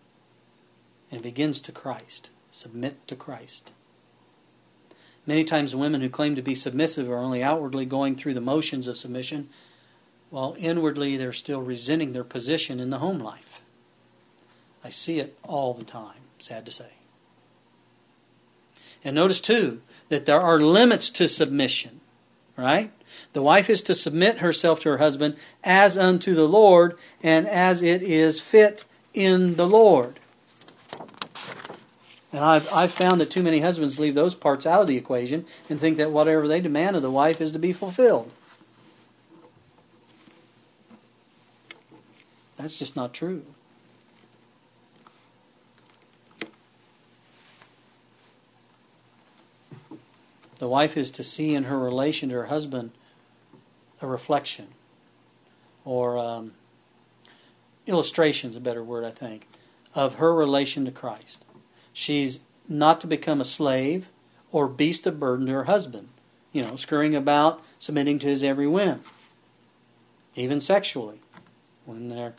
And it begins to Christ. Submit to Christ. Many times women who claim to be submissive are only outwardly going through the motions of submission, while inwardly they're still resenting their position in the home life. I see it all the time, sad to say. And notice too that there are limits to submission, right? The wife is to submit herself to her husband as unto the Lord and as it is fit in the Lord. And I've, I've found that too many husbands leave those parts out of the equation and think that whatever they demand of the wife is to be fulfilled. That's just not true. The wife is to see in her relation to her husband a reflection or um, illustration is a better word, I think, of her relation to Christ. She's not to become a slave or beast of burden to her husband, you know, scurrying about, submitting to his every whim, even sexually, when they're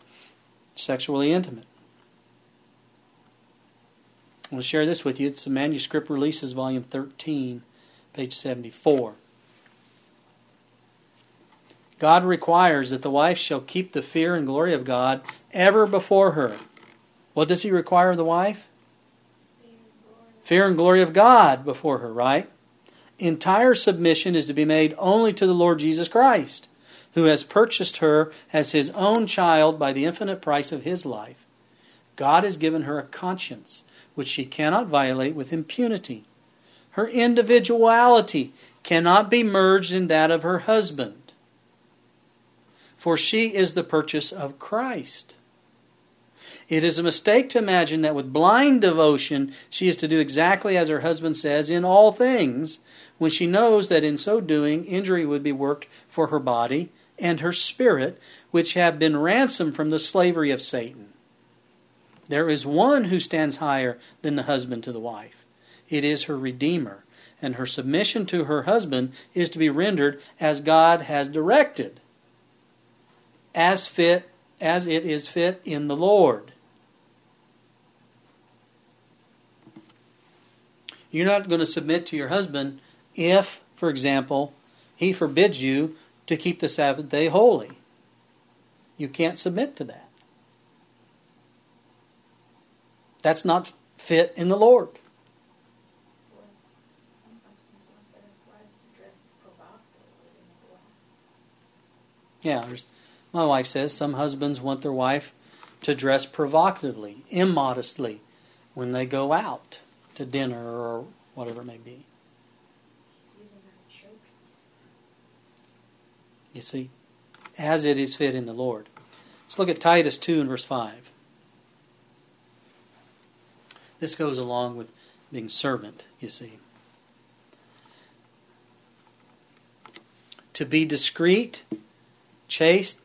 sexually intimate. I want to share this with you. It's a manuscript releases, volume 13 page 74. God requires that the wife shall keep the fear and glory of God ever before her. What does He require of the wife? Fear and glory of God before her, right? Entire submission is to be made only to the Lord Jesus Christ, who has purchased her as His own child by the infinite price of His life. God has given her a conscience which she cannot violate with impunity. Her individuality cannot be merged in that of her husband, for she is the purchase of Christ. It is a mistake to imagine that with blind devotion she is to do exactly as her husband says in all things, when she knows that in so doing injury would be worked for her body and her spirit, which have been ransomed from the slavery of Satan. There is one who stands higher than the husband to the wife. It is her Redeemer, and her submission to her husband is to be rendered as God has directed, as fit as it is fit in the Lord. You're not going to submit to your husband if, for example, he forbids you to keep the Sabbath day holy. You can't submit to that. That's not fit in the Lord. Yeah, my wife says some husbands want their wife to dress provocatively, immodestly, when they go out to dinner or whatever it may be. You see, as it is fit in the Lord. Let's look at Titus 2 and verse 5. This goes along with being servant, you see. To be discreet, chaste,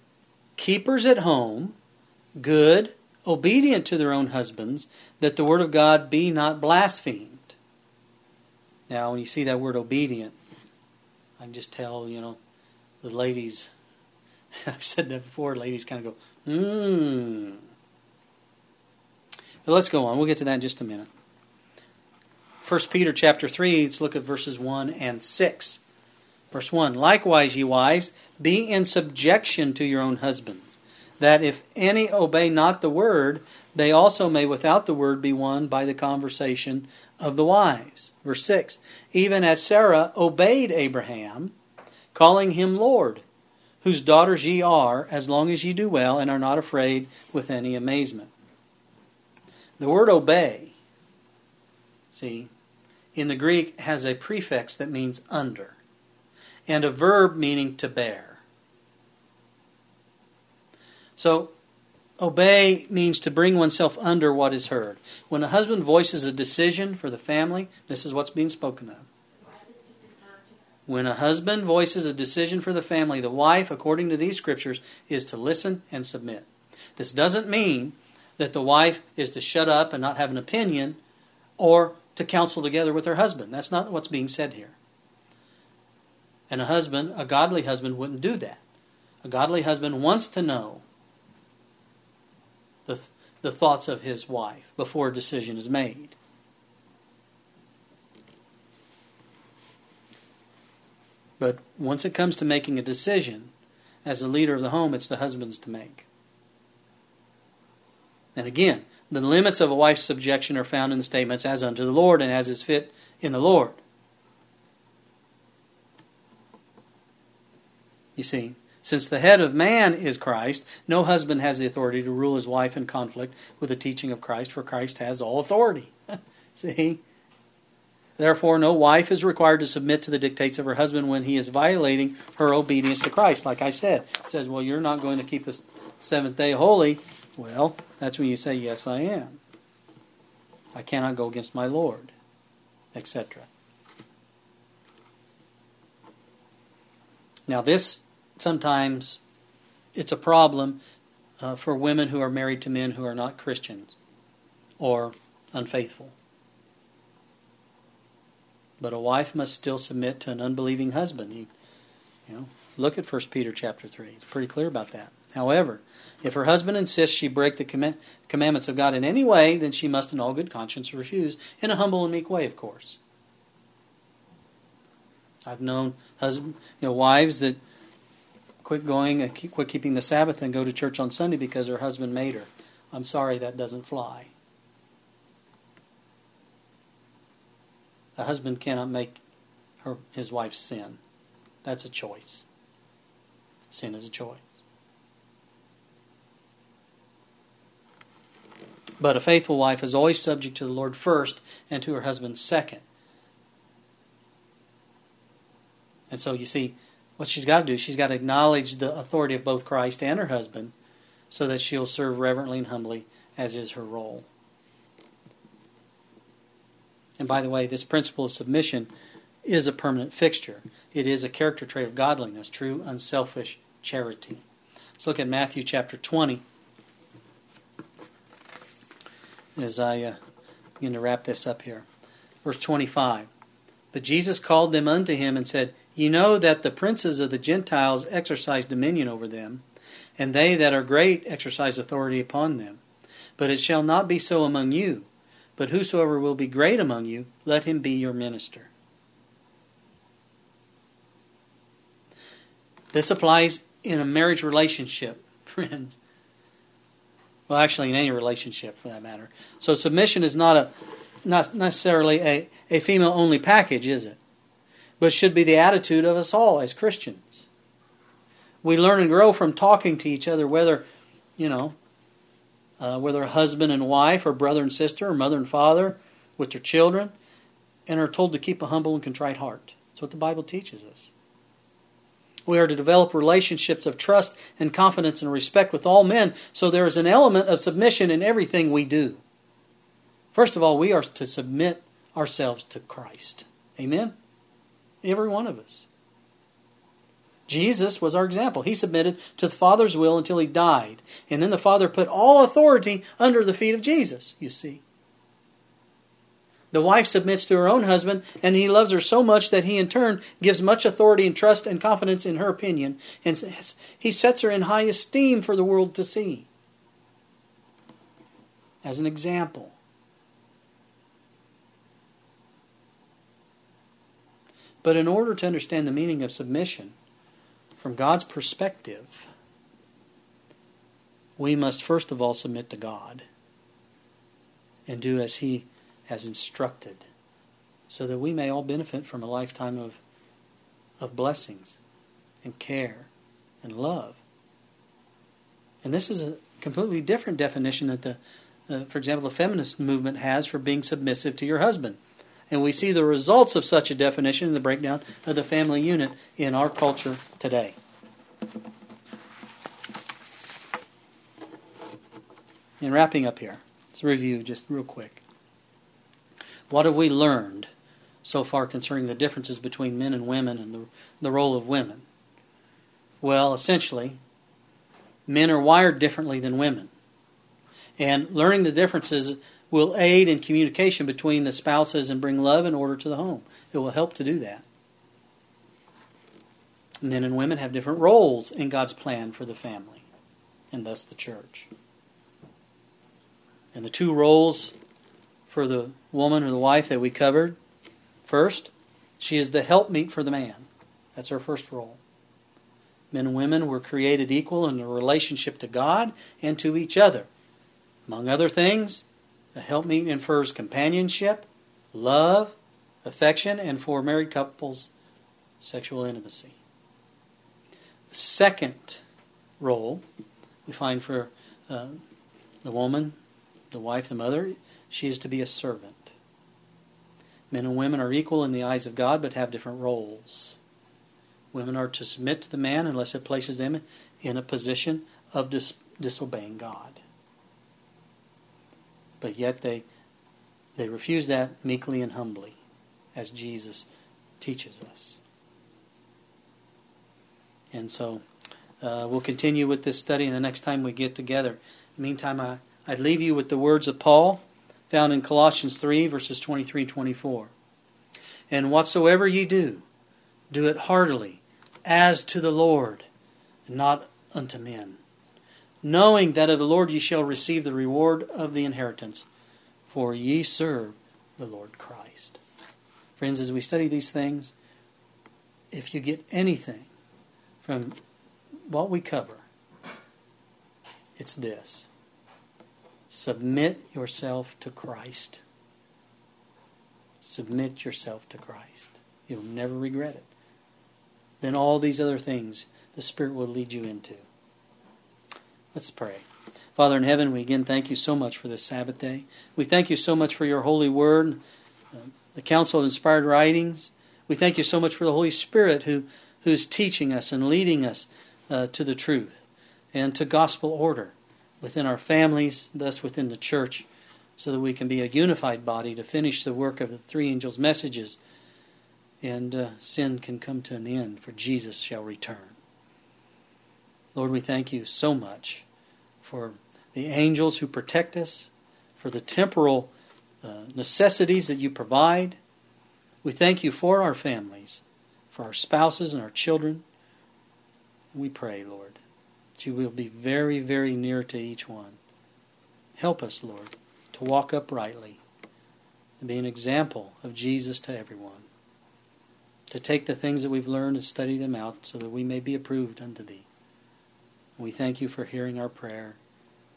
keepers at home, good, obedient to their own husbands, that the word of God be not blasphemed. Now, when you see that word obedient, I can just tell, you know, the ladies, *laughs* I've said that before, ladies kind of go, hmm. But let's go on. We'll get to that in just a minute. 1 Peter chapter 3, let's look at verses 1 and 6. Verse 1 Likewise, ye wives, be in subjection to your own husbands, that if any obey not the word, they also may without the word be won by the conversation of the wives. Verse 6 Even as Sarah obeyed Abraham, calling him Lord, whose daughters ye are, as long as ye do well and are not afraid with any amazement. The word obey, see, in the Greek has a prefix that means under, and a verb meaning to bear. So, obey means to bring oneself under what is heard. When a husband voices a decision for the family, this is what's being spoken of. When a husband voices a decision for the family, the wife, according to these scriptures, is to listen and submit. This doesn't mean that the wife is to shut up and not have an opinion or to counsel together with her husband. That's not what's being said here. And a husband, a godly husband, wouldn't do that. A godly husband wants to know the, the thoughts of his wife before a decision is made. But once it comes to making a decision, as the leader of the home, it's the husband's to make. And again, the limits of a wife's subjection are found in the statements as unto the Lord and as is fit in the Lord. You see, since the head of man is Christ, no husband has the authority to rule his wife in conflict with the teaching of Christ, for Christ has all authority. *laughs* see? Therefore, no wife is required to submit to the dictates of her husband when he is violating her obedience to Christ. Like I said, it says, Well, you're not going to keep the seventh day holy. Well, that's when you say, Yes, I am. I cannot go against my Lord, etc. Now, this sometimes it's a problem uh, for women who are married to men who are not Christians or unfaithful. But a wife must still submit to an unbelieving husband. You, you know, look at 1 Peter chapter 3. It's pretty clear about that. However, if her husband insists she break the comm- commandments of God in any way, then she must in all good conscience refuse, in a humble and meek way, of course. I've known husband, you know, wives that quit going and keep, quit keeping the Sabbath and go to church on Sunday because her husband made her. I'm sorry, that doesn't fly. A husband cannot make her, his wife sin. That's a choice. Sin is a choice. But a faithful wife is always subject to the Lord first and to her husband second. And so you see, what she's got to do, she's got to acknowledge the authority of both Christ and her husband so that she'll serve reverently and humbly as is her role. And by the way, this principle of submission is a permanent fixture. It is a character trait of godliness, true, unselfish charity. Let's look at Matthew chapter 20. as I uh, begin to wrap this up here. Verse 25. But Jesus called them unto him and said, Ye know that the princes of the Gentiles exercise dominion over them, and they that are great exercise authority upon them. But it shall not be so among you. But whosoever will be great among you, let him be your minister. This applies in a marriage relationship, *laughs* friends. Well, actually, in any relationship for that matter. So submission is not a not necessarily a, a female only package, is it? But should be the attitude of us all as Christians. We learn and grow from talking to each other, whether, you know, uh, whether husband and wife, or brother and sister, or mother and father, with their children, and are told to keep a humble and contrite heart. That's what the Bible teaches us. We are to develop relationships of trust and confidence and respect with all men, so there is an element of submission in everything we do. First of all, we are to submit ourselves to Christ. Amen? Every one of us. Jesus was our example. He submitted to the Father's will until he died. And then the Father put all authority under the feet of Jesus, you see. The wife submits to her own husband, and he loves her so much that he in turn gives much authority and trust and confidence in her opinion, and he sets her in high esteem for the world to see. As an example. But in order to understand the meaning of submission, from God's perspective, we must first of all submit to God and do as He has instructed, so that we may all benefit from a lifetime of, of blessings and care and love. And this is a completely different definition that the, uh, for example, the feminist movement has for being submissive to your husband. And we see the results of such a definition in the breakdown of the family unit in our culture today. In wrapping up here, let's review just real quick. What have we learned so far concerning the differences between men and women and the, the role of women? Well, essentially, men are wired differently than women. And learning the differences will aid in communication between the spouses and bring love and order to the home. It will help to do that. Men and women have different roles in God's plan for the family, and thus the church. And the two roles for the woman or the wife that we covered first, she is the helpmeet for the man. That's her first role. Men and women were created equal in their relationship to God and to each other. Among other things, a helpmeet infers companionship, love, affection, and for married couples, sexual intimacy. The second role we find for uh, the woman, the wife, the mother, she is to be a servant. Men and women are equal in the eyes of God, but have different roles. Women are to submit to the man unless it places them in a position of dis- disobeying God but yet they they refuse that meekly and humbly, as Jesus teaches us. And so uh, we'll continue with this study the next time we get together. Meantime, I, I'd leave you with the words of Paul found in Colossians 3, verses 23 and 24. And whatsoever ye do, do it heartily, as to the Lord, and not unto men knowing that of the Lord ye shall receive the reward of the inheritance, for ye serve the Lord Christ. Friends, as we study these things, if you get anything from what we cover, it's this submit yourself to Christ. Submit yourself to Christ. You'll never regret it. Then all these other things the Spirit will lead you into. Let's pray. Father in heaven, we again thank you so much for this Sabbath day. We thank you so much for your holy word, uh, the counsel of inspired writings. We thank you so much for the Holy Spirit who, who is teaching us and leading us uh, to the truth and to gospel order within our families, thus within the church, so that we can be a unified body to finish the work of the three angels' messages and uh, sin can come to an end, for Jesus shall return. Lord, we thank you so much for the angels who protect us, for the temporal uh, necessities that you provide. We thank you for our families, for our spouses and our children. We pray, Lord, that you will be very, very near to each one. Help us, Lord, to walk uprightly and be an example of Jesus to everyone. To take the things that we've learned and study them out so that we may be approved unto thee. We thank you for hearing our prayer.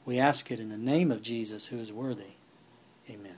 We ask it in the name of Jesus, who is worthy. Amen.